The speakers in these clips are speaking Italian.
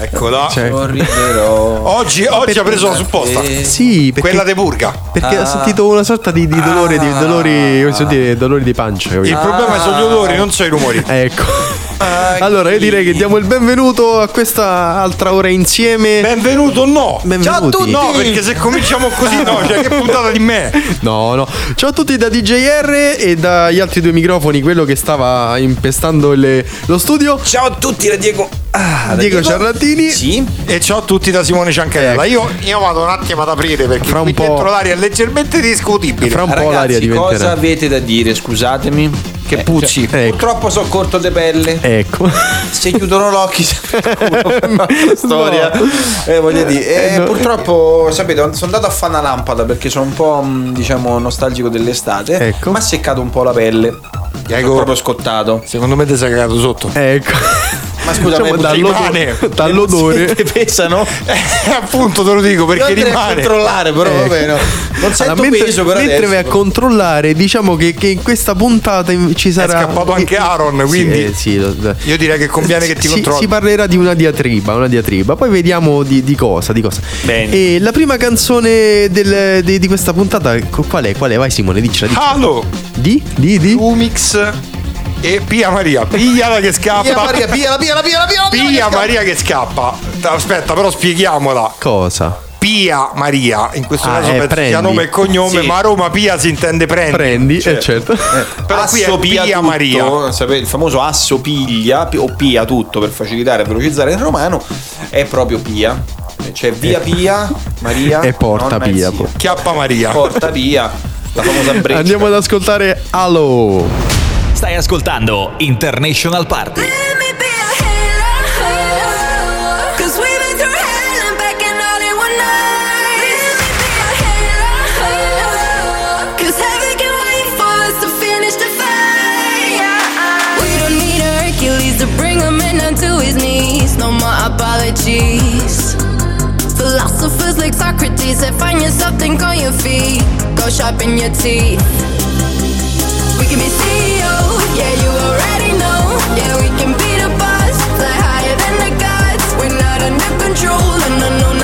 Eccola. Cioè, sorriderò. Oggi, oggi ha preso la supposta. Sì, perché, Quella de Purga. perché ho sentito una sorta di, di dolore, di dolori, come si dice, dolori di pancia. Il capito? problema sono gli odori, non sono i rumori. Ecco. Allora, io direi che diamo il benvenuto a questa altra ora insieme. Benvenuto, no. Benvenuti. Ciao a tutti. No, perché se cominciamo così, no, cioè che puntata di me. No, no. Ciao a tutti da DJR e dagli altri due microfoni, quello che stava impestando le- lo studio. Ciao a tutti da Diego. Ah, da Diego Ciarlatini. Sì. E ciao a tutti da Simone Ciancarella. Io, io vado un attimo ad aprire perché Fra un qui po'. dentro l'aria è leggermente discutibile. Fra un po' l'aria Ragazzi, diventerà. cosa avete da dire? Scusatemi. Che Eh, puzzi. cioè, Ecco. Purtroppo sono corto di pelle. Ecco. Se chiudono l'occhio, la storia. No. Eh, voglio dire, eh, Eh, no. purtroppo, sapete, sono andato a fare una lampada perché sono un po', mh, diciamo, nostalgico dell'estate. Ecco. Ma ha seccato un po' la pelle. Diego. Sono proprio scottato. Secondo me ti sei cagato sotto. Ecco. Ma scusa, Diciamo, dall'odore, dall'odore. che pesano? Eh, appunto te lo dico Io perché a rimane. controllare, però Ecco. vabbè, no. Non sento Allora, mentre, peso per mentre adesso. vai a controllare, diciamo che, che in questa puntata ci sarà. scappato anche Aaron, Sì, quindi- eh, sì, Io direi che conviene che ti si, controlli. si parlerà di una diatriba, una diatriba. Poi vediamo di, di cosa, di cosa. Bene. E la prima canzone del- di, di questa puntata, qual è? Qual è? Vai Simone, diccela. diccela. Halo, Di? Di? Di? Umix e Pia Maria. Pigliala che scappa. Pia Maria, pia, pia, pia, pia, Pia Maria che scappa. Aspetta, però spieghiamola. Cosa? Pia Maria, in questo Ah, caso eh, penso sia prendi. nome e cognome, Sì. ma a Roma Pia si intende prendi. Prendi, eh, certo. Però qui è Pia tutto, Maria. sapete, il famoso assopiglia pi- o pia tutto per facilitare e velocizzare il romano è proprio pia. C'è via pia, Maria E porta Pia, Chiappa Maria. Porta via, la famosa breccia. Andiamo ad ascoltare Halo. Stai ascoltando International Party. Apologies. Philosophers like Socrates said, find yourself, think on your feet. Go sharpen your teeth. Under control, no, no, no,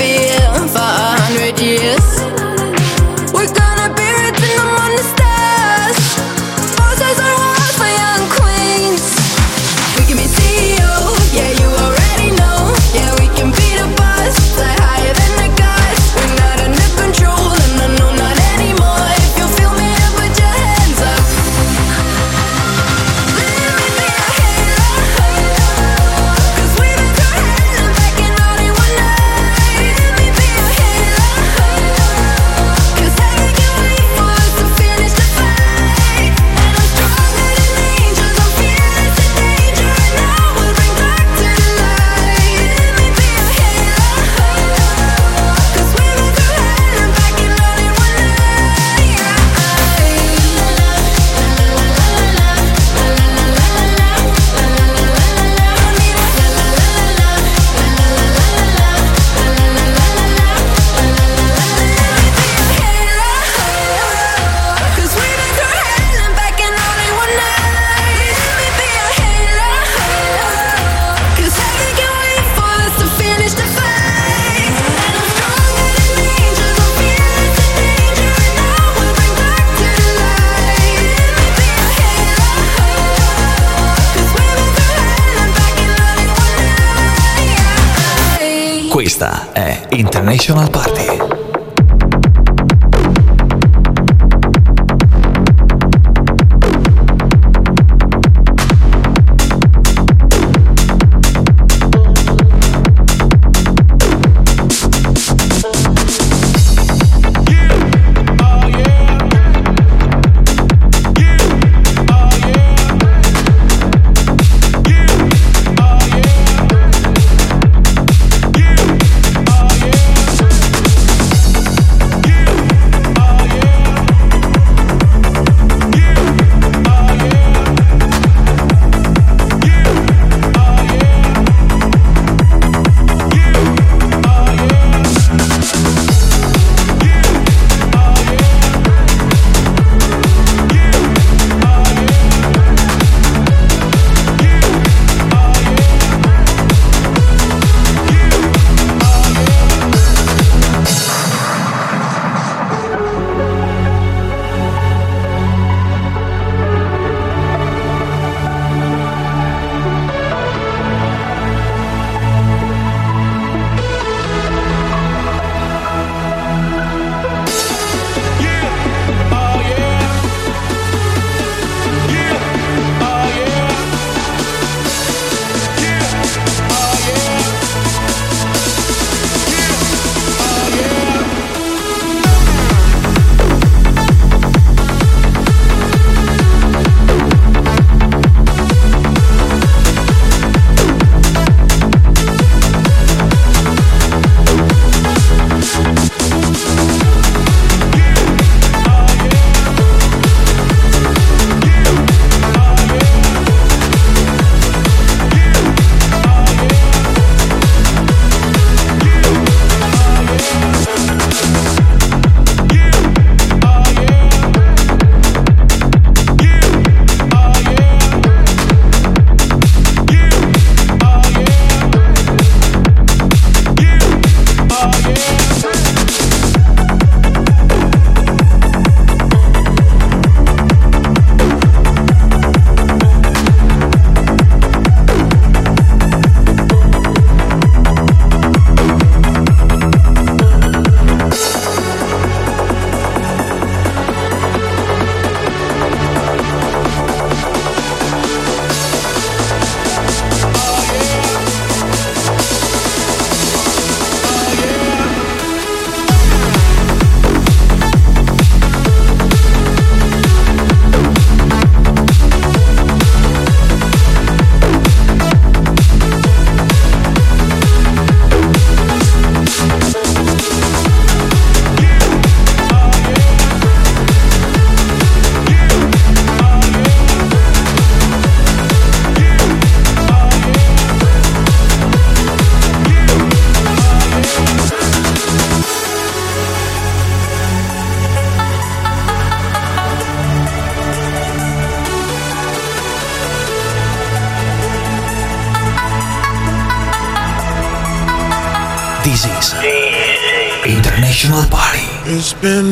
something to feel for a hundred years.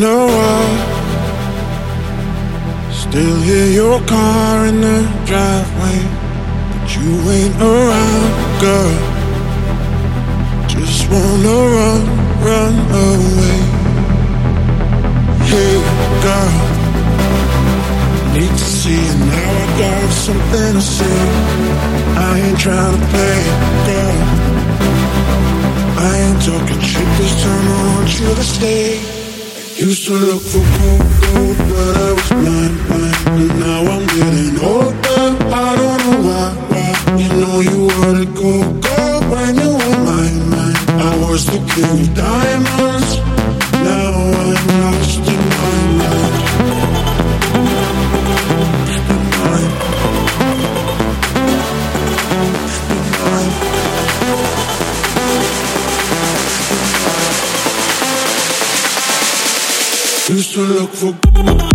A while. Still hear your car in the driveway, but you ain't around, girl. Just wanna run, run away. Hey, girl. Need to see you now. I got something to say. I ain't trying to play, girl. I ain't talking shit this time. I want you to stay. Used to look for gold, gold, but I was blind, blind. And now I'm getting older. I don't know why, why. You know you wanna go, go when you were mine, mine. I was the king diamonds. To look for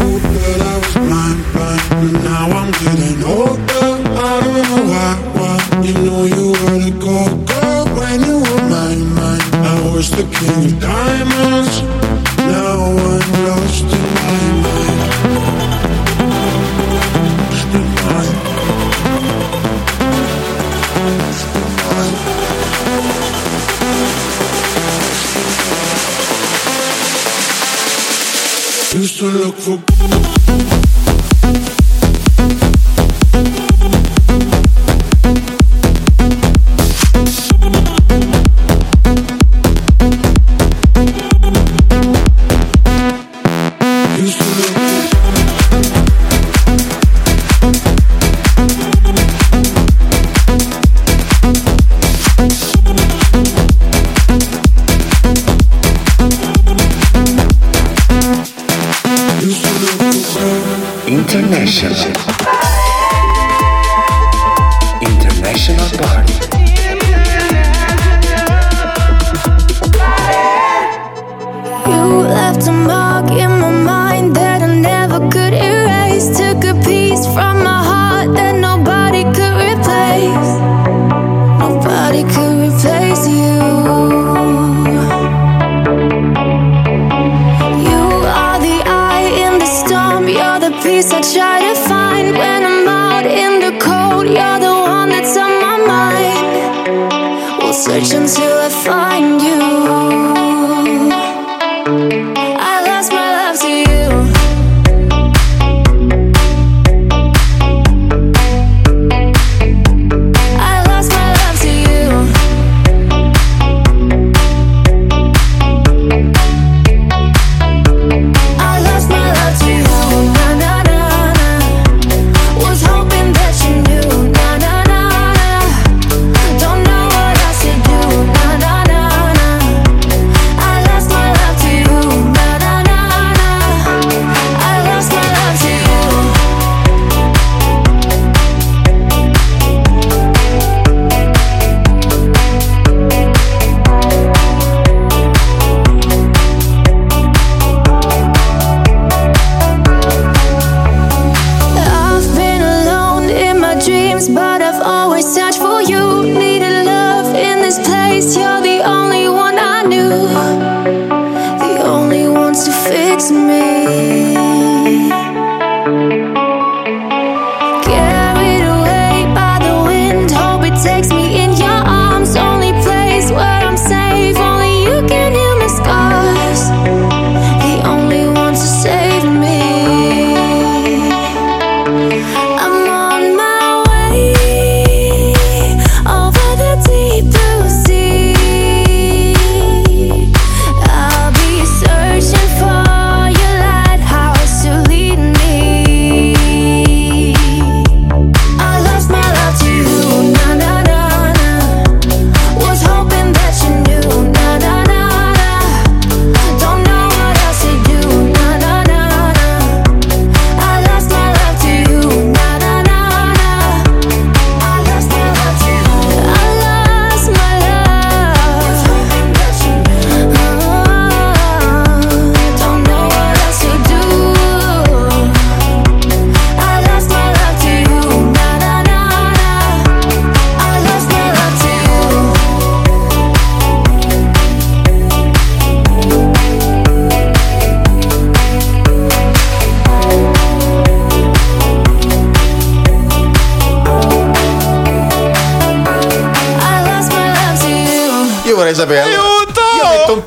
I was blind, blind, but now I'm getting older. I don't know why, why. You know you were the gold when you were mine, mine. I was the king of diamonds. Now I'm lost in my mind. In my used to look for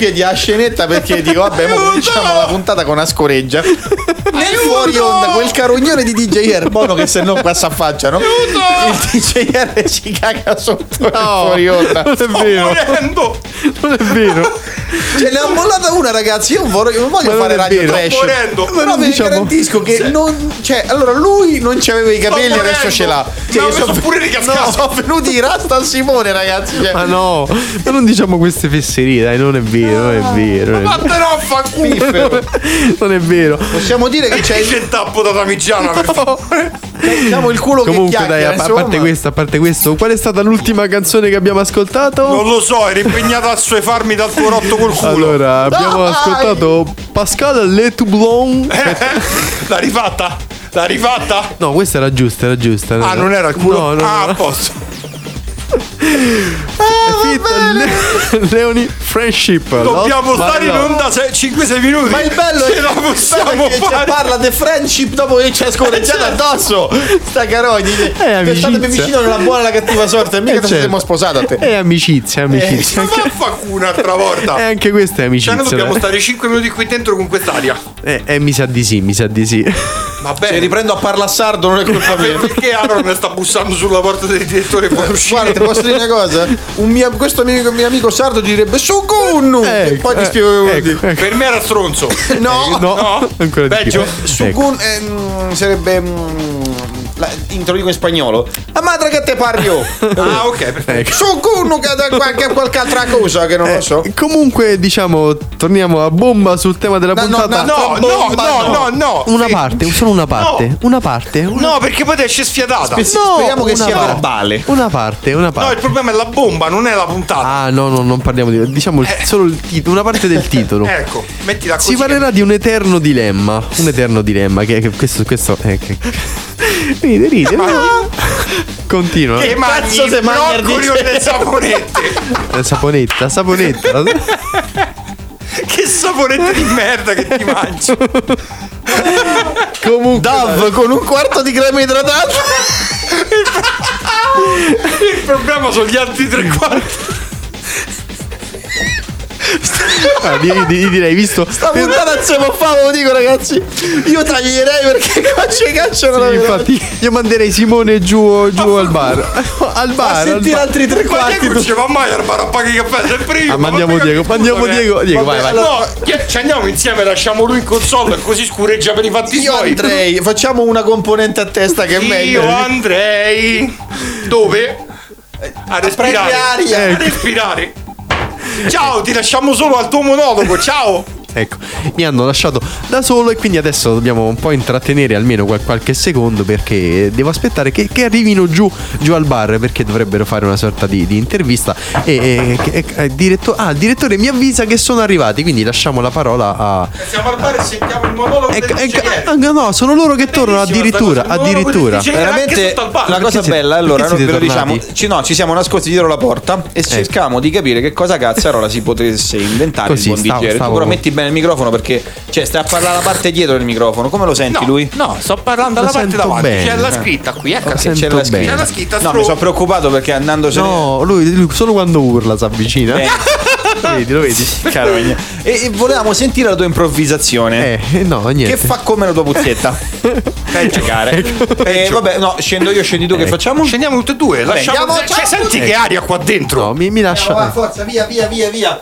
piedi a scenetta perché dico, vabbè, ma cominciamo la puntata con una scoreggia. Nel fuori onda quel carognone di DJ R, buono che se no qua si affacciano. Il DJ R si caga sotto no, fuori onda. Non è vero. Non è vero. Ce ne ho mollata una, ragazzi. Io non voglio, non voglio Ma fare radio vero. trash. Sto morendo. Però vi diciamo- garantisco che non. Cioè, allora lui non c'aveva i capelli, adesso ce l'ha. Mi ha messo sono pure ricascato. No, sono venuti rasta al Simone, ragazzi. Cioè, Ma no, ma non diciamo queste fesserie, dai, non è vero, non è vero. Non è Vattene a fa culo. piffero. Non è vero. Possiamo dire che c'è C'è il tappo da Damigiana per favore. Diciamo il culo Comunque, che dai, a, a parte questo, a parte questo, qual è stata l'ultima canzone che abbiamo ascoltato? Non lo so, eri impegnata a suefarmi dal tuo rotto col culo. Allora, abbiamo Dai! ascoltato Pascal Le Toublon. L'ha rifatta? L'ha rifatta? No, questa era giusta, era giusta. Ah, non era il culo? No, no, ah, no. a posto. Fit Le- Leoni Friendship. Dobbiamo Ma stare in no. onda 5-6 minuti. Ma il bello Ce è la possiamo che cioè, fare. parla di friendship dopo che ci ha scorreggiato addosso. Sta carogna. Dice, È amicizia. statemi vicino nella buona e la cattiva sorte. Mica Eh, ti certo. siamo sposato a te. È amicizia, amicizia. Ma Anche, vaffanculo un'altra volta. e anche questa è Cioè, amicizia. noi dobbiamo stare 5 minuti qui dentro con quest'aria. Eh, eh, mi sa di sì, mi sa di sì. Vabbè. Se riprendo a parlare sardo non è colpa mia. Perché Aaron sta bussando sulla porta del direttore uscire? Guarda, ti posso dire una cosa? Un mio, questo amico, mio amico sardo direbbe Sugunnu. e Ecco, poi ti eh, spiego che vuol ecco, dire. ecco. Per me era stronzo. No, No, No? ancora di Peggio? Ecco. Sugun eh, mm, sarebbe. mm, la, introduco in spagnolo. La madre che te pario. Ah, ok, perfetto. Ecco. Sugunnu che è qualche, qualche altra cosa che non lo so. Eh, Comunque, diciamo, torniamo a bomba sul tema della No, no, puntata. No, no, bomba, no, no, no. Una Sì. parte, solo una parte. Una parte. Una... No, perché poi ti esce sfiatata. Spe- speriamo che una sia parte. verbale. Una parte, una No, il parte. problema è la bomba, non è la puntata. Ah, no, no, non parliamo di. Diciamo il- solo il titolo, una parte del titolo. Ecco, mettila così. Si parlerà di un eterno dilemma. Un eterno dilemma. Che, che questo. questo eh, che... Ride, ride. Continua. Che cazzo se mangia il saponette? Eh, Saponetta, saponetta. che saponette di merda che ti mangi. Comunque. Dove con un quarto di crema idratata. Il problema sono gli altri tre quarti. Ah, di- di- direi, visto. Sta puntata non si può fare, ve lo dico ragazzi. Io taglierei perché qua ci cacciano la Sì, infatti, io manderei Simone giù, giù al bar. al A bar. al sentire bar. altri tre Ma quarti. Diego ci va mai al bar a pagare caffè sempre io. Ah, ma mandiamo vabbè, Diego, che mandiamo puttana è? Diego. Diego, vai, Vabbè, vai. No, che- ci andiamo insieme, lasciamo lui in console così scureggia per i fatti Io suoi. andrei, facciamo una componente a testa che è meglio. Io andrei. Dove? A respirare. A respirare. Ciao, ti lasciamo solo al tuo monologo. Ciao. Ecco, mi hanno lasciato da solo e quindi adesso dobbiamo un po' intrattenere almeno qual- qualche secondo perché devo aspettare che, che arrivino giù, giù al bar perché dovrebbero fare una sorta di, di intervista e, e- e- e- diretto- ah, il direttore mi avvisa che sono arrivati, quindi lasciamo la parola a... Siamo al bar e sentiamo il monologo Ecco, ecco, ah, no, sono loro che tornano addirittura, addirittura. Veramente la cosa siete- bella, allora, noi ve lo diciamo, ci, no, ci siamo nascosti dietro la porta e cercavamo di capire che cosa cazzarola si potesse inventare Così, il buon stavo-. Tu stavo- però metti bene il microfono perché cioè, stai a parlare alla parte dietro del microfono, come lo senti No, lui? no, sto parlando alla parte davanti. bene. C'è la scritta qui, ecco. C'è sento la bene. scritta. la scritta No, mi sono preoccupato perché andandosene No, lui, lui solo quando urla si avvicina. Eh. Lo vedi, lo vedi? Carogna. E, e volevamo sentire la tua improvvisazione. Eh, eh, no, niente. Che fa come la tua puzzetta? Fai giocare. Eh, vabbè, no, scendo io, scendi tu, che facciamo? Scendiamo tutte e due. Lasciamo. andiamo, cioè, senti che aria qua dentro. No, mi, mi lascia. forza, via, via, via, via.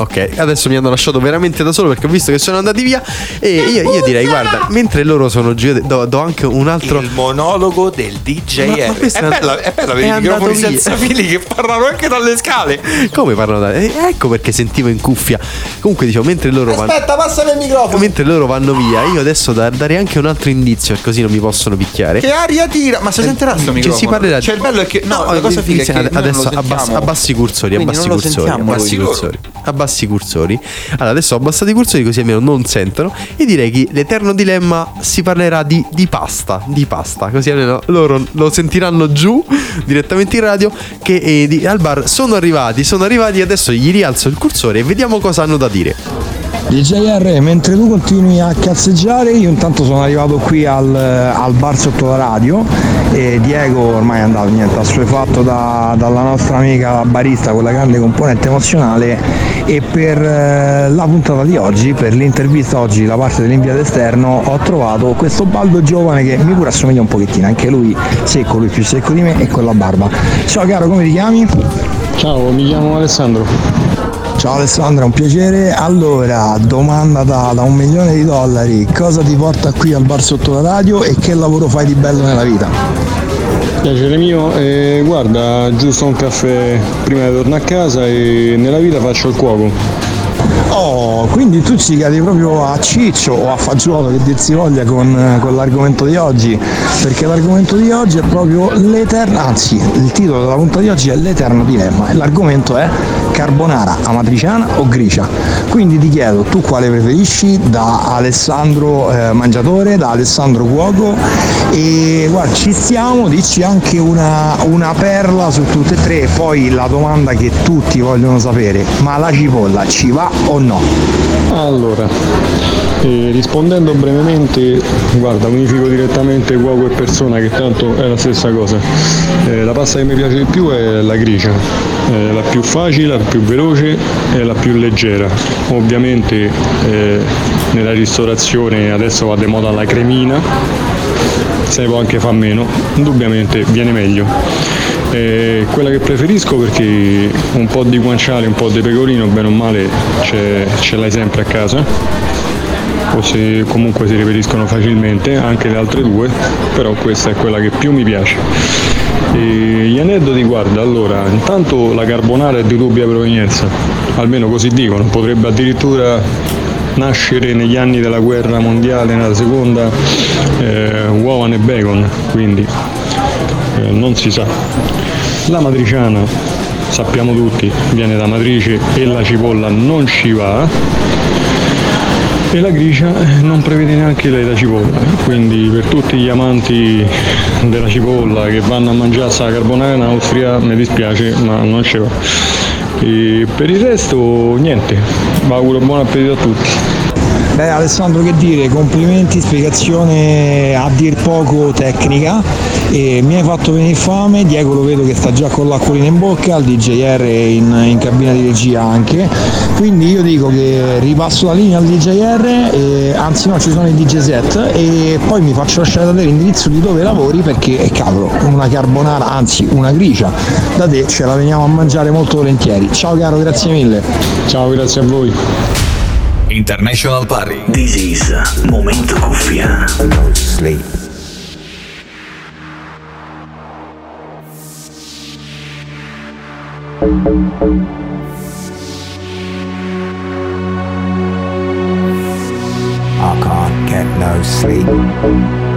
Ok, adesso mi hanno lasciato veramente da solo perché ho visto che sono andati via. E io, io direi, guarda, mentre loro sono giù, do, do anche un altro. Il monologo del DJR. Ma- ma è, è- bella, è bella avere è i microfoni senza fili che parlano anche dalle scale. Come parlano da. eh, ecco perché sentivo in cuffia. Comunque, dicevo, mentre loro vanno. Aspetta, passami il microfono. Mentre loro vanno via, io adesso da, darei anche un altro indizio, così non mi possono picchiare. Che aria tira? Ma si sentirà sto Cioè, microfono? si parlerà Cioè, il bello è che. No, No, la cosa figa è che. adesso abbassi i cursori, abbassi i cursori, abbassi i cursori. Abbassi i cursori. Allora, adesso ho abbassato i cursori così almeno non sentono. E direi che l'eterno dilemma si parlerà di, di pasta. Di pasta. Così almeno loro lo sentiranno giù direttamente in radio. Che eh, di- al bar sono arrivati, sono arrivati. Adesso gli rialzo il cursore e vediamo cosa hanno da dire. DJR, mentre tu continui a cazzeggiare, io intanto sono arrivato qui al, al bar sotto la radio e Diego ormai è andato niente, assuefatto da, dalla nostra amica la barista con la grande componente emozionale e per eh, la puntata di oggi, per l'intervista oggi da parte dell'inviato esterno, ho trovato questo baldo giovane che mi pure assomiglia un pochettino, anche lui secco, lui più secco di me e con la barba. Ciao caro, come ti chiami? Ciao, mi chiamo Alessandro. Ciao Alessandra, un piacere. Allora, domanda da, da un milione di dollari, cosa ti porta qui al bar sotto la radio e che lavoro fai di bello nella vita? Piacere mio, eh, guarda, giusto un caffè prima di tornare a casa e nella vita faccio il cuoco. Oh, quindi tu ci cadi proprio a ciccio o a fagiolo che dir si voglia con, con l'argomento di oggi, perché l'argomento di oggi è proprio l'eterno, anzi il titolo della puntata di oggi è l'eterno dilemma e l'argomento è carbonara amatriciana o gricia. Quindi ti chiedo, tu quale preferisci da Alessandro eh, Mangiatore, da Alessandro Cuoco e guarda ci stiamo, dici anche una, una perla su tutte e tre e poi la domanda che tutti vogliono sapere, ma la cipolla ci va o no? Allora, eh, rispondendo brevemente, guarda, unifico direttamente cuoco e persona che tanto è la stessa cosa. Eh, la pasta che mi piace di più è la gricia, è la più facile, la più veloce e la più leggera. Ovviamente eh, nella ristorazione adesso va di moda la cremina, se ne può anche far meno, indubbiamente viene meglio. Eh, quella che preferisco perché un po' di guanciale, un po' di pecorino, bene o male ce l'hai sempre a casa o se comunque si reperiscono facilmente, anche le altre due, però questa è quella che più mi piace. Gli aneddoti, guarda, allora, intanto la carbonara è di dubbia provenienza, almeno così dicono, potrebbe addirittura nascere negli anni della guerra mondiale, nella seconda, eh, uova e bacon, quindi eh, non si sa. La matriciana, sappiamo tutti, viene da matrice e la cipolla non ci va. E la gricia eh, non prevede neanche lei la cipolla, quindi per tutti gli amanti della cipolla che vanno a mangiare la carbonara in Austria mi dispiace ma non ci va. E per il resto niente, vi auguro buon appetito a tutti. Beh Alessandro che dire, complimenti, spiegazione a dir poco tecnica e mi hai fatto venire fame, Diego lo vedo che sta già con l'acquolina in bocca, il DJR in, in cabina di regia anche, quindi io dico che ripasso la linea al DJR, e, anzi no ci sono i DJ set e poi mi faccio lasciare da te l'indirizzo di dove lavori perché eh, cavolo, una carbonara, anzi una gricia, da te ce la veniamo a mangiare molto volentieri. Ciao caro, grazie mille. Ciao, grazie a voi. International Party. This is Momento Cuffia. No sleep. I can't get no sleep.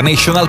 Ascoltando International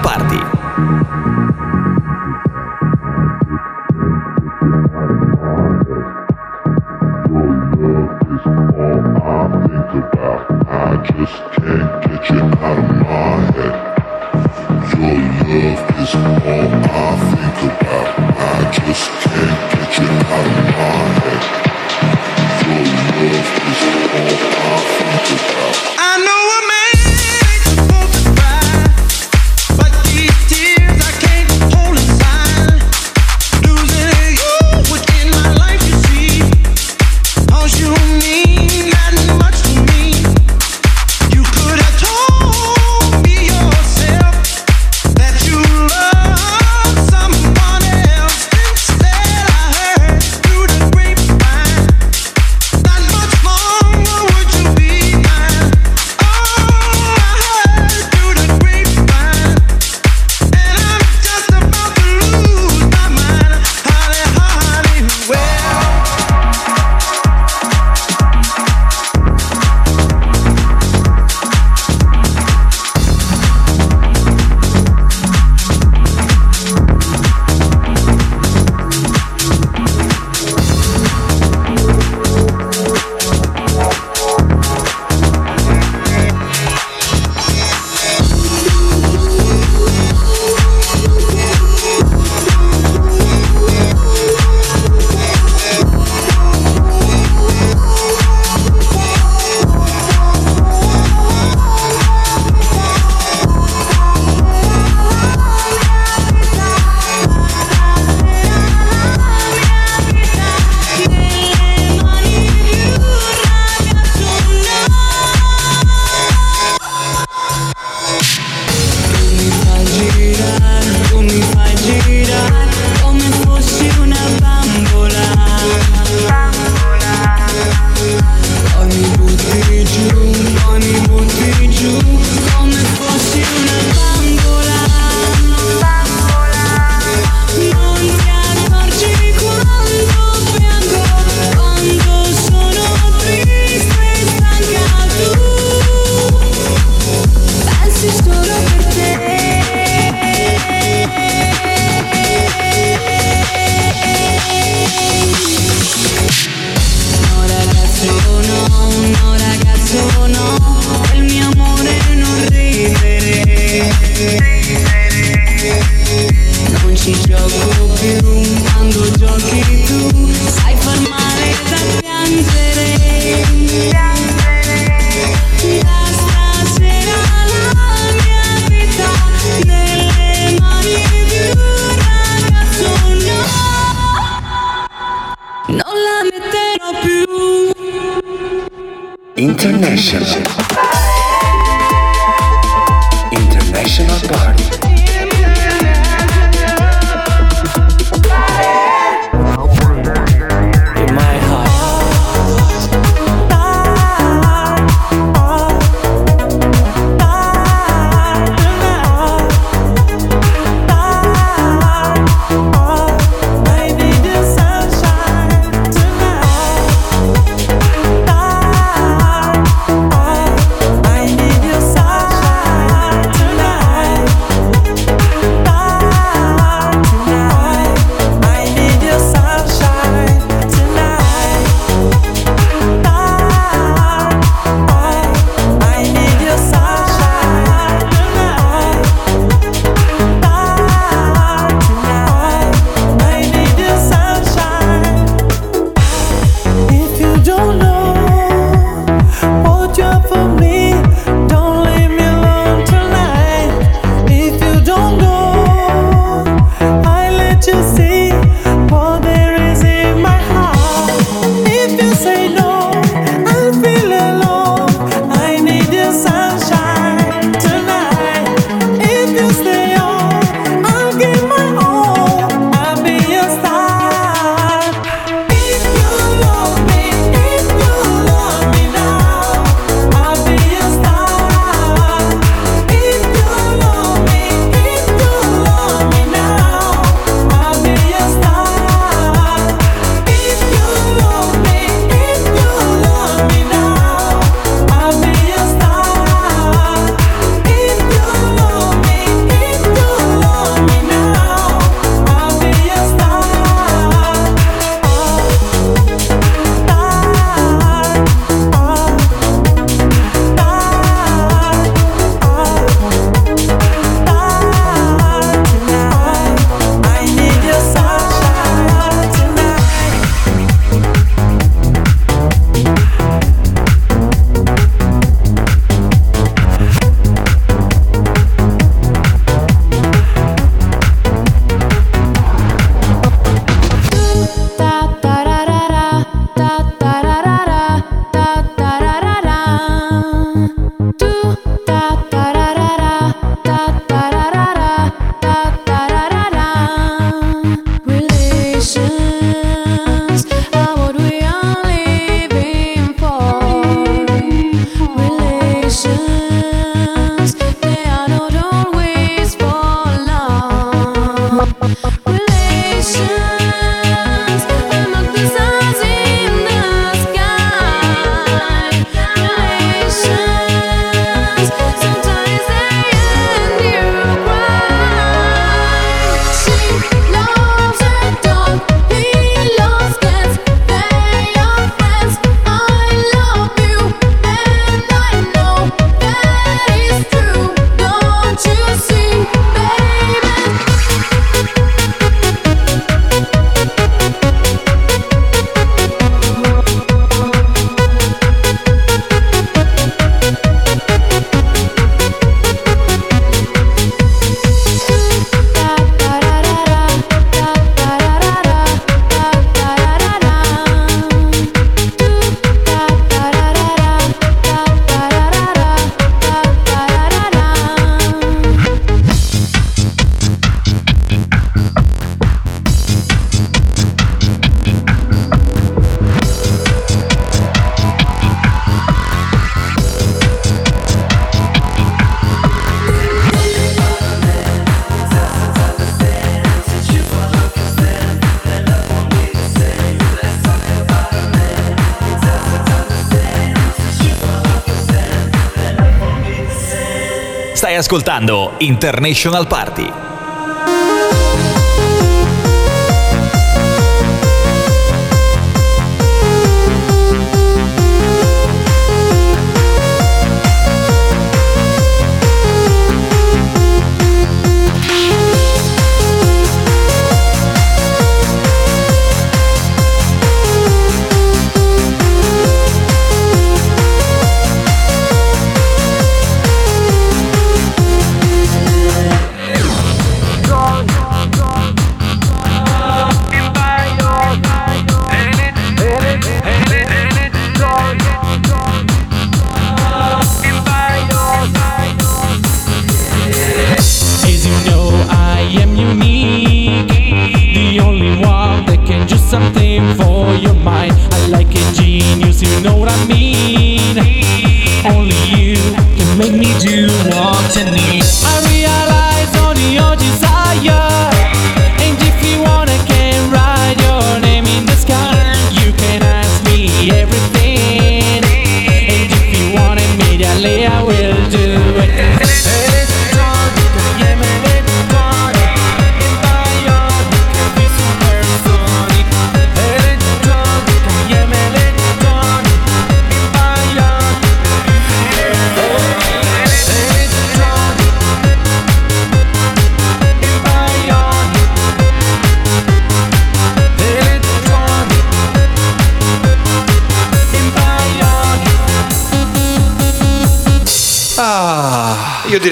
ascoltando International Party.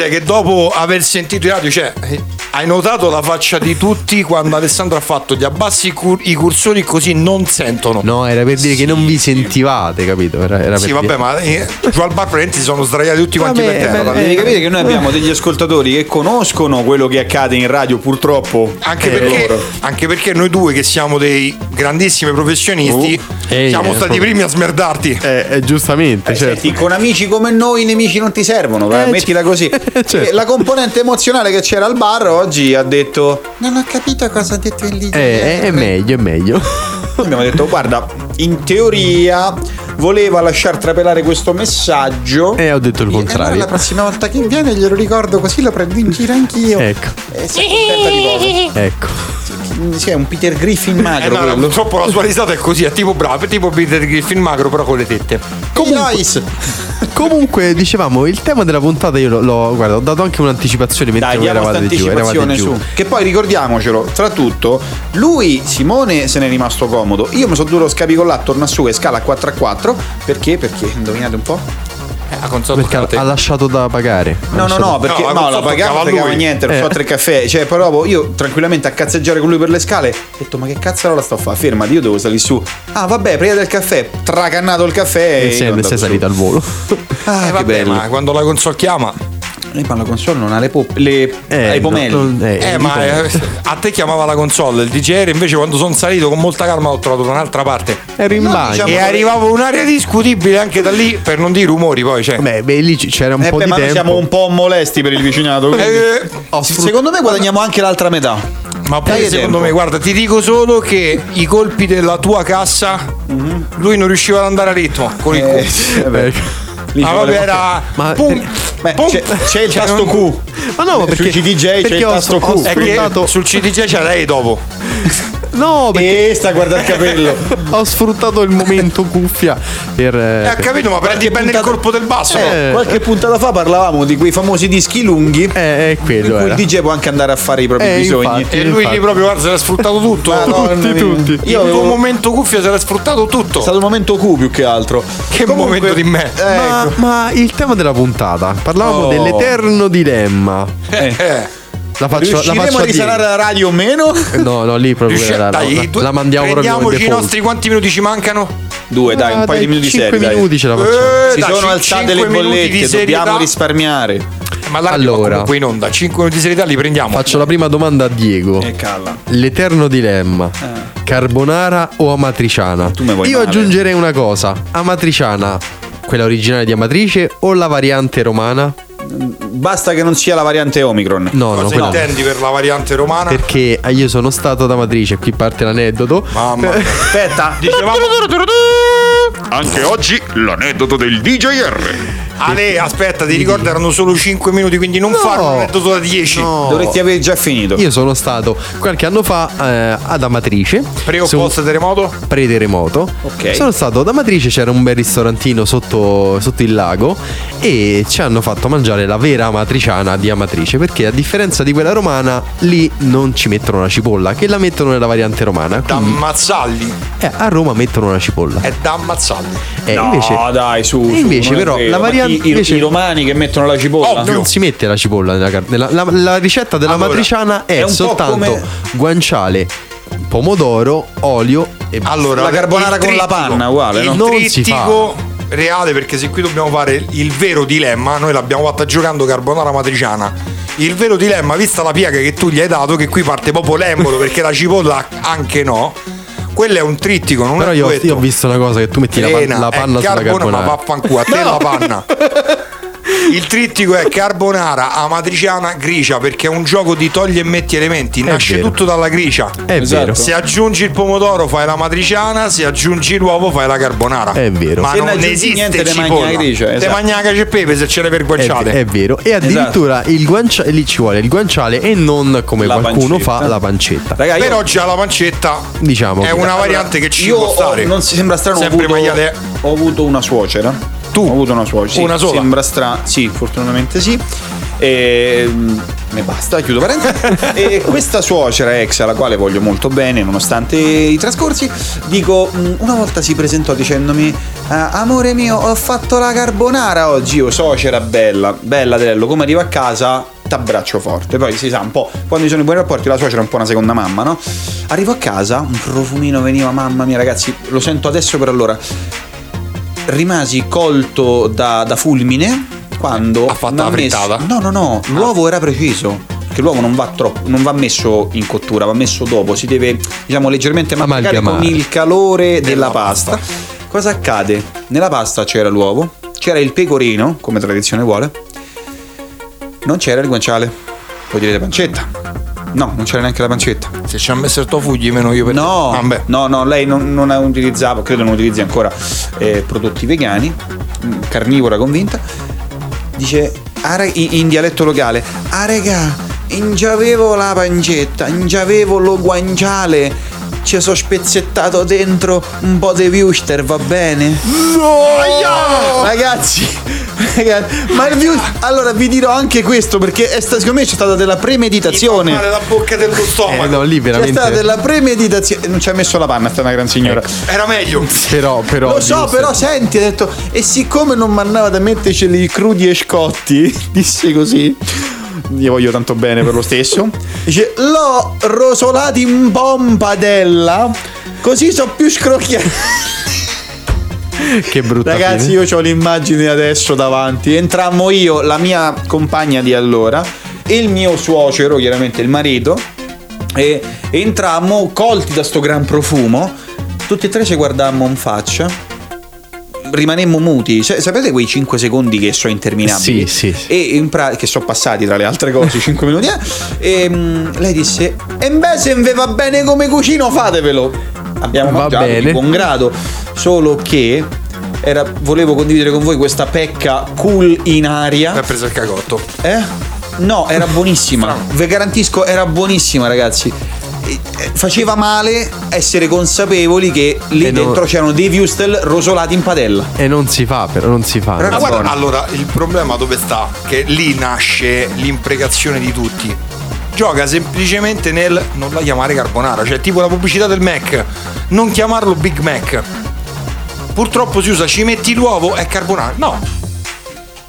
Che dopo aver sentito i radio, cioè, eh, hai notato la faccia di tutti quando Alessandro ha fatto gli abbassi i, cur- i cursori così non sentono. No, era per dire che non vi sentivate, capito? Era, era Sì, per vabbè, dire. ma eh, giù al bar si sono sdraiati tutti quanti Vabbè, per terra. beh, devi capire che noi abbiamo degli ascoltatori che conoscono quello che accade in radio, purtroppo. Anche, per perché, loro. anche perché noi due, che siamo dei grandissimi professionisti, Ehi, siamo eh, stati i primi a smerdarti. Eh, eh, giustamente, Eh, certo. senti, con amici come noi i nemici non ti servono, eh, Eh, mettila così. certo. E la componente emozionale che c'era al bar oggi ha detto: Non ho capito cosa ha detto il DJ. Eh, è meglio, è meglio. Abbiamo detto: Guarda, in teoria voleva lasciar trapelare questo messaggio. E ho detto il E allora contrario. la prossima volta che viene glielo ricordo così lo prendo in giro anch'io. Ecco, E si accontenta di poco. ecco. Sì, è un Peter Griffin Eh, magro. no, no, purtroppo la sua risata è così, è tipo bravo, è tipo Peter Griffin magro, però con le tette. Lois. Comunque, dicevamo, il tema della puntata io l'ho, l'ho- guarda, ho dato anche un'anticipazione mentre Dai, eravate giù, eravate giù. su. Che poi ricordiamocelo, tra tutto, lui, Simone, se ne è rimasto comodo. Io mi sono dovuto scapicollare attorno a su e scala 4 a 4. Perché? Perché, indovinate un po'? Eh, Perché ha, ha lasciato da pagare. No, no, no, perché No, no, la pagava non pagava niente, non Eh. tre caffè. Cioè, però proprio io tranquillamente a cazzeggiare con lui per le scale, ho detto, ma che cazzarola sto a fare? Fermati, io devo salire su. Ah, vabbè, prima del caffè, tracannato il caffè. E io sei, sei su. salito al volo. Ah, Eh, che vabbè, bello. ma quando la console chiama. Eh, ma la console non ha le, pop- le Eh, ha i pomelli. no, non- eh, Eh, ma eh, a te chiamava la console, il DJR invece quando sono salito con molta calma l'ho trovato da un'altra parte. Ero in no, bagno. diciamo- E arrivavo un'area discutibile anche da lì, per non dire rumori poi, cioè. Beh, beh, lì c'era un Eh po' beh, di ma noi tempo. siamo un po' molesti per il vicinato. quindi- Eh, Ho sfrut- Secondo me guadagniamo anche l'altra metà. ma poi secondo tempo. me, guarda, ti dico solo che i colpi della tua cassa, lui non riusciva ad andare a ritmo con il. Eh, Q. sì, vabbè. Lì proprio vuole- era. Ma pum, Beh, c'è, c'è il Cioè, tasto non- Q. Ma no, ma perché Sul CDJ c'è perché il ho- tasto ho Q. È che sfruttato- sul CDJ c'è lei dopo. No, perché E sta a guardare il capello. ho sfruttato il momento cuffia per. eh, Eh, ha per- capito, ma prendi bene il puntata- colpo del basso. no? Eh, Eh. qualche puntata fa parlavamo di quei famosi dischi lunghi. Eh, è in quello cui era. il DJ può anche andare a fare i propri Eh, bisogni. infatti. E lui infatti. lì proprio guarda, se l'ha sfruttato tutto. Madonna Tutti, tutti. Io Il tuo avevo momento cuffia se l'ha sfruttato tutto. è stato un momento Q più che altro. Che momento di me. Eh, Ma, ecco. ma il tema della puntata, parlavamo Oh. dell'eterno dilemma. Eh, eh. La faccio, la Riusciremo faccio a risanare la radio o meno? No, no, lì proprio Riusci- la, la- dai, la- due- la mandiamo proprio i nostri quanti minuti ci mancano? Due, dai, un Ah, paio di minuti 5 seri. dai. minuti ce la facciamo. Eh, Si dai, sono cin- alzate le bollette, dobbiamo risparmiare. Ma la Allora. comunque in onda, 5 minuti di serietà li prendiamo. Faccio la prima domanda a Diego. E calla. L'eterno dilemma. Carbonara o amatriciana? Tu me vuoi Io male. aggiungerei una cosa. Amatriciana, quella originale di Amatrice o la variante romana? Basta che non sia la variante Omicron. No, no, Cosa quella intendi per la variante romana? perché io sono stato ad Amatrice, qui parte l'aneddoto. Mamma mia. Aspetta, Dicevamo Anche oggi l'aneddoto del DJR. Ale, aspetta, ti ricordo erano solo 5 minuti, quindi non fare un aneddoto da 10. Dovresti aver già finito. Io sono stato qualche anno fa eh, ad Amatrice. Pre o Su- post terremoto? pre-terremoto. Ok. Sono stato ad Amatrice, c'era un bel ristorantino sotto, sotto il lago e ci hanno fatto mangiare la vera amatriciana di Amatrice perché a differenza di quella romana lì non ci mettono la cipolla, che la mettono nella variante romana. Da Quindi, ammazzarli. eh, a Roma mettono la cipolla. È da ammazzarli. Eh, no, invece, dai, su. su, invece però la variante i, invece- i romani che mettono la cipolla. Ovvio. non si mette la cipolla nella carne. La, la- la ricetta della Allora, matriciana è, è soltanto come- guanciale, pomodoro, olio e Allora, La carbonara con la panna, uguale, il no? Non si trittico reale, perché se qui dobbiamo fare il vero dilemma, noi l'abbiamo fatta giocando carbonara matriciana. Il vero dilemma, vista la piaga che tu gli hai dato, che qui parte proprio l'embolo, perché la cipolla anche no. Quello è un trittico, non Però è io, io ho visto una cosa che tu metti la, pan- la è panna sulla carbona- carbonara. Ma vaffanculo, a te la panna. Il trittico è carbonara, amatriciana, gricia, perché è un gioco di togli e metti elementi. Nasce vero. tutto dalla gricia. È Esatto. vero. Se aggiungi il pomodoro fai la matriciana, se aggiungi l'uovo fai la carbonara. È vero. Ma Se non esiste niente, te cipolla. magna la gricia, Te esatto. magna la cacio e pepe se ce le per È, guanciale. è vero. E addirittura il guanciale lì ci vuole il guanciale e non come La qualcuno pancetta. fa la pancetta. Raga, io- Però già la pancetta Diciamo è una variante che ci io può ho- stare. non si sembra strano, ho Sempre avuto, maiale. ho avuto una suocera. Tu? Ho avuto una suocera. Una sola? Sembra strano. Sì, fortunatamente sì. E mm, ne basta, chiudo parentesi. e questa suocera ex alla quale voglio molto bene, nonostante i trascorsi, dico, mm, una volta si presentò dicendomi: "Ah, Amore mio, ho fatto la carbonara oggi. Io, suocera bella, bella Dello, come arrivo a casa t'abbraccio forte. Poi si sa un po', quando ci sono i buoni rapporti, la suocera è un po' una seconda mamma, no? Arrivo a casa, un profumino veniva, mamma mia, ragazzi, lo sento adesso per allora. Rimasi colto da, da fulmine quando Ha fatto la messo- frittata? No, no, no, l'uovo era preciso. Perché l'uovo non va troppo, non va messo in cottura, va messo dopo. Si deve, diciamo, leggermente mancare con il calore della pasta. Cosa accade? Nella pasta c'era l'uovo, c'era il pecorino, come tradizione vuole, non c'era il guanciale. Voi direte pancetta. No, non c'era neanche la pancetta. Se ci ha messo il tofu, gli meno io per No. Vabbè. no, no, lei non, non utilizzava, credo non utilizzi ancora eh, prodotti vegani, mm, carnivora convinta. Dice "Ah, in, dialetto locale: Ah, regà, in già avevo la pancetta, in già avevo lo guanciale. Ci sono spezzettato dentro un po' di wuster, va bene? No! Ragazzi, ma il wuster. Allora vi dirò anche questo perché è sta- secondo me c'è stata della premeditazione. La bocca dello stomaco. Eh, no, lì C'è stata veramente. della premeditazione. Non ci ha messo la panna, sta una gran signora. Era meglio. Però, però. Lo so, però senti, ha detto. E siccome non mandava da metterceli crudi e scotti, disse così. Io voglio tanto bene per lo stesso. Dice: L'ho rosolati in pompadella. Così so più scrocchiati. Che brutta Ragazzi, fine. io ho l'immagine adesso davanti. Entrammo io, la mia compagna di allora, e il mio suocero, chiaramente il marito. E entrammo colti da sto gran profumo. Tutti e tre ci guardammo in faccia. Rimanemmo muti. Sa- sapete quei 5 secondi che sono interminabili? Sì, sì. E pra- che sono passati tra le altre cose 5 minuti. eh. E mm, lei disse: E invece se vi va bene come cucino, fatevelo. Abbiamo Va mangiato bene. di buon grado. Solo che era- volevo condividere con voi questa pecca cool in aria. Mi ha preso il cagotto. Eh? No, era buonissima. Vi garantisco, era buonissima, ragazzi. Faceva male essere consapevoli che lì E no- dentro c'erano dei Wustel rosolati in padella. E non si fa, però non si fa. Però- Ma guarda, allora il problema dove sta? Che lì nasce l'imprecazione di tutti. Gioca semplicemente nel non la chiamare carbonara, cioè tipo la pubblicità del Mac, non chiamarlo Big Mac. Purtroppo si usa ci metti l'uovo è carbonara. No,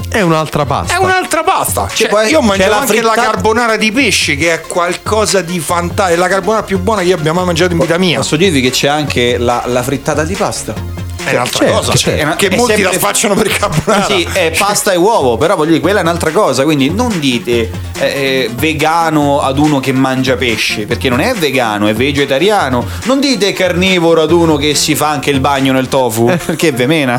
È un'altra pasta. è un'altra pasta. Cioè, poi io ho c'è mangiato anche frittata- la carbonara di pesce, che è qualcosa di fantastico. È la carbonara più buona che io abbia mai mangiato in vita mia. Posso dirvi che c'è anche la, la frittata di pasta. È un'altra certo, cosa. certo. È una- Che è molti sempre- la spacciano per carbonara. Sì, è pasta e uovo, però voglio dire, quella è un'altra cosa. Quindi non dite eh, eh, vegano ad uno che mangia pesce, perché non è vegano, è vegetariano. Non dite carnivoro ad uno che si fa anche il bagno nel tofu, perché è vemena.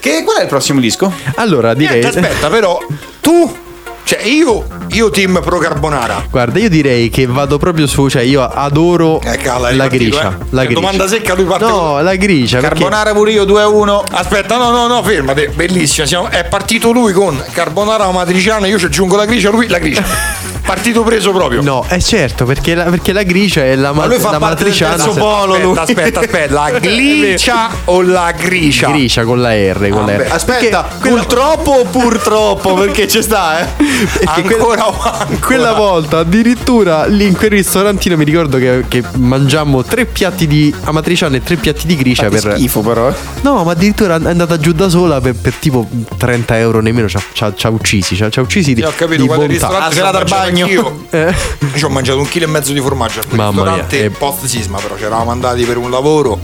che, qual è il prossimo disco? Allora direi. Niente, aspetta, però tu Cioè, io, io team pro carbonara. Guarda, io direi che vado proprio su, cioè io adoro Eh, calla, è la gricia. eh. La Cioè, gricia. domanda secca, lui parte No, la gricia. perché- Carbonara pure io 2 a 1. Aspetta, no, no, no, fermate. Bellissima. siamo- è partito lui con carbonara matriciana, io ci aggiungo la gricia, lui la gricia. Partito preso proprio. No, è certo, perché la, perché la gricia è la, ma- Ma lui fa la parte del matriciana. terzo polo, lui. Aspetta, aspetta, la glicia o la gricia? Gricia con la R, con la R. Aspetta, purtroppo o purtroppo? Perché ci sta, eh? Perché Ancora ancora? Quella volta addirittura lì in quel ristorantino mi ricordo che, che mangiammo tre piatti di amatriciana e tre piatti di gricia per schifo però. eh. No, ma addirittura è andata giù da sola per, per tipo 30 euro nemmeno ci ha, ci ha- ci ha uccisi, ci ha, ci ha uccisi di, Io ho capito di bontà. Ah, ho serata al mangiato bagno. Eh. Io ci ho mangiato un chilo e mezzo di formaggio al ristorante è- post sisma, però ci eravamo andati per un lavoro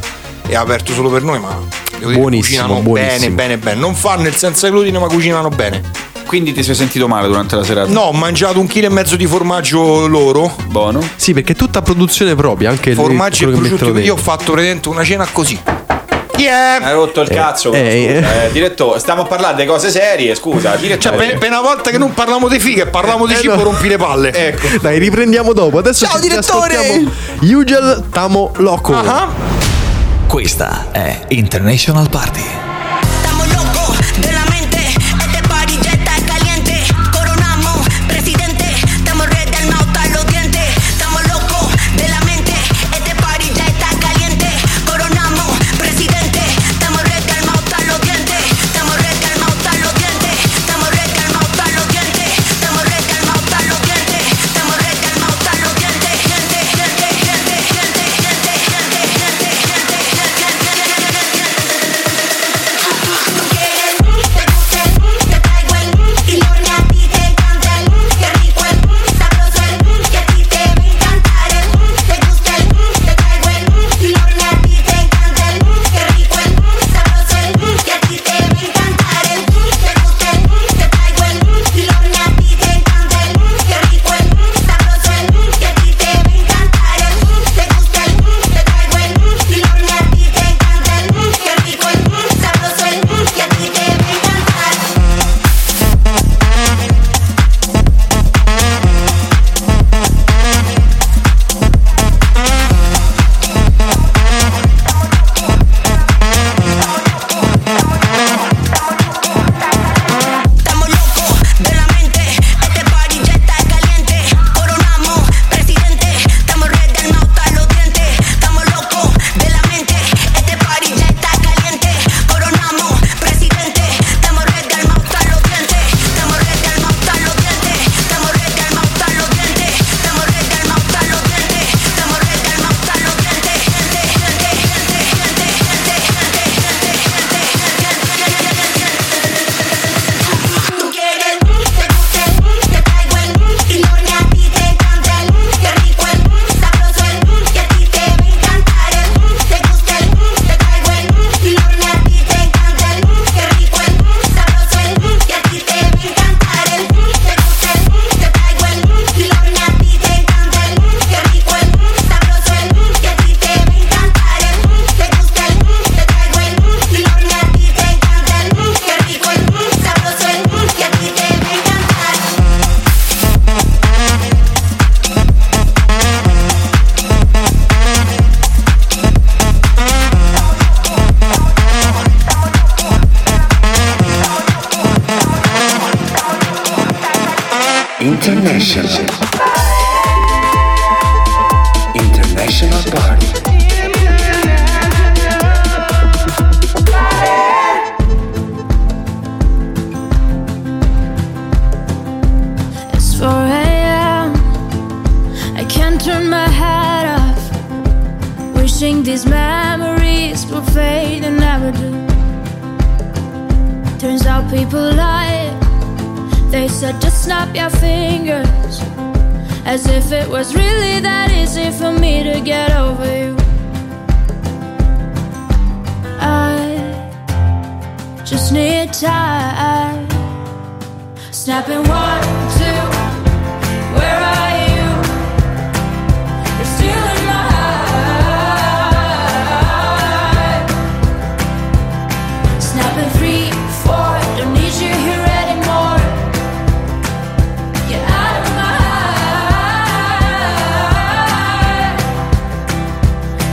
e aperto solo per noi, ma devo dire, Buonissimo, cucinano buonissimo. bene, bene, bene. Non fanno il senza glutine, ma cucinano bene. Quindi ti sei sentito male durante la serata? No, ho mangiato un chilo e mezzo di formaggio loro. Buono. Sì, perché è tutta produzione propria, anche il- Formaggio e prosciutto. Io ho fatto praticamente una cena così. Yeah! Hai rotto il cazzo. eh, scusa, eh, direttore, stiamo a parlare di cose serie, scusa. Cioè, Direttore. per, per una volta che non parliamo di figa e parliamo di Eh, cibo, no. rompi le palle. Ecco. Dai, riprendiamo dopo. Adesso Ciao, ci direttore! ascoltiamo Ugel Tamo Loco. Ah, Questa è International Party.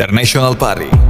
International Party.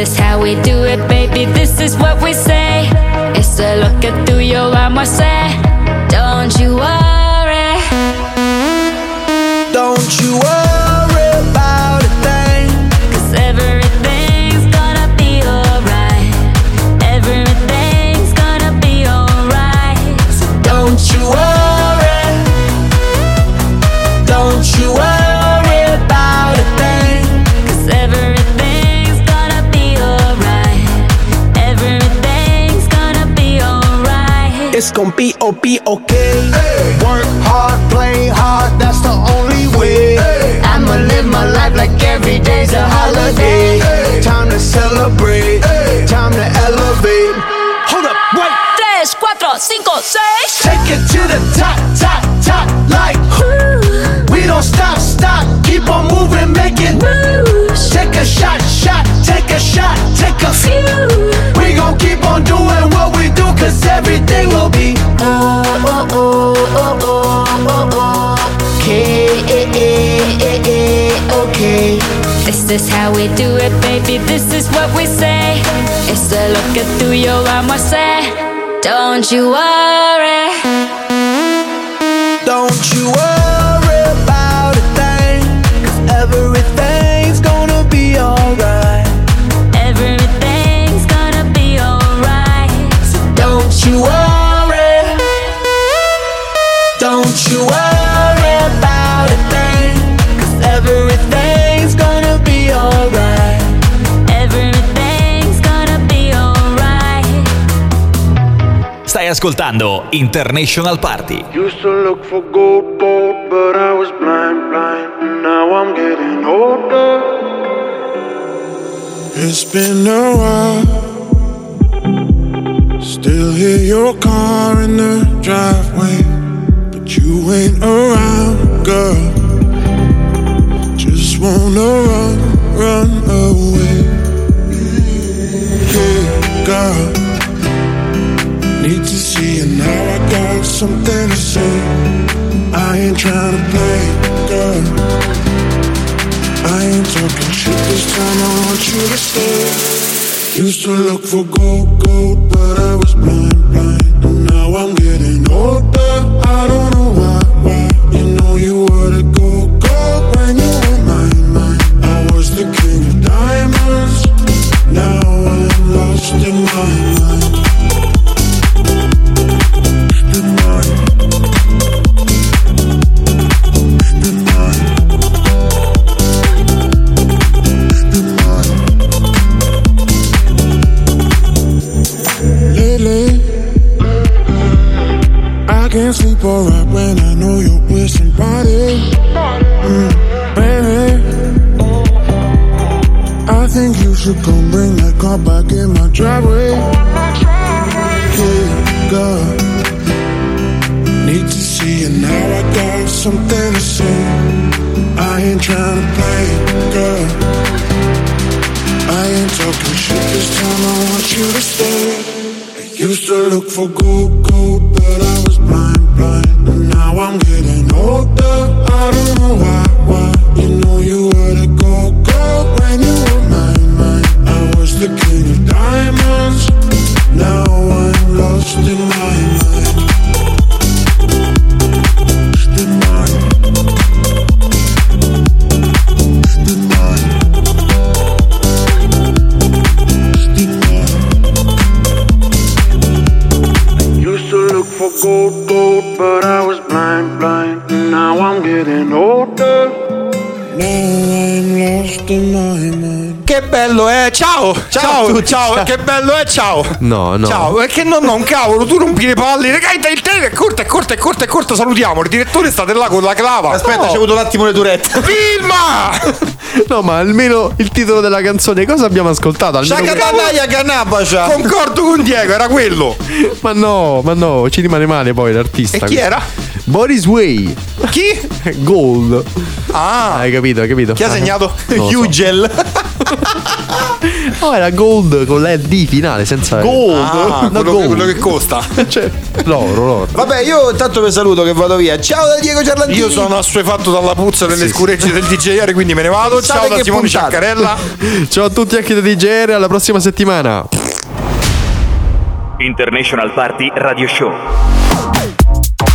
This is how we do it, baby. This is what we say. It's a at through your armor, say. be okay. This is how we do it, baby. This is what we say. It's a look at through your armor, say. Don't you worry. Don't you worry ascoltando International Party. Used to look for gold, gold, but I was blind, blind. Now I'm getting older. It's been a while. Still hear your car in the driveway, but you ain't around, girl. Just wanna something to say. I ain't trying to play, girl. I ain't talking shit this time. I want you to stay. Used to look for gold, gold, but I was blind, blind. Ciao, ciao, che bello è, ciao. No, no. Ciao, è che no, no, cavolo, tu rompi le palle. Raga, il tempo è corto, è corto, è corto, è corto. Salutiamo. Il direttore state là con la clava. Aspetta, c'è avuto un attimo le durette. Filma! No, ma almeno il titolo della canzone, cosa abbiamo ascoltato? Almeno Shakatanaia Canabacia. Concordo con Diego, era quello. Ma no, ma no, ci rimane male poi l'artista. E chi era? Boris Way. Chi? Gold. Ah, Hai capito, hai capito? chi ha segnato? Non lo so. No, era Gold con la D finale, senza Gold? Ah, No, quello, che, gold. quello che costa. Cioè, l'oro, l'oro. Vabbè, io intanto vi saluto che vado via. Ciao da Diego Ciarlantini. Io sono assuefatto dalla puzza delle Sì, scuregge del DJR, quindi me ne vado. Pensate Ciao da Simone puntata. Ciaccarella. Ciao a tutti anche da DJR, alla prossima settimana. International Party Radio Show.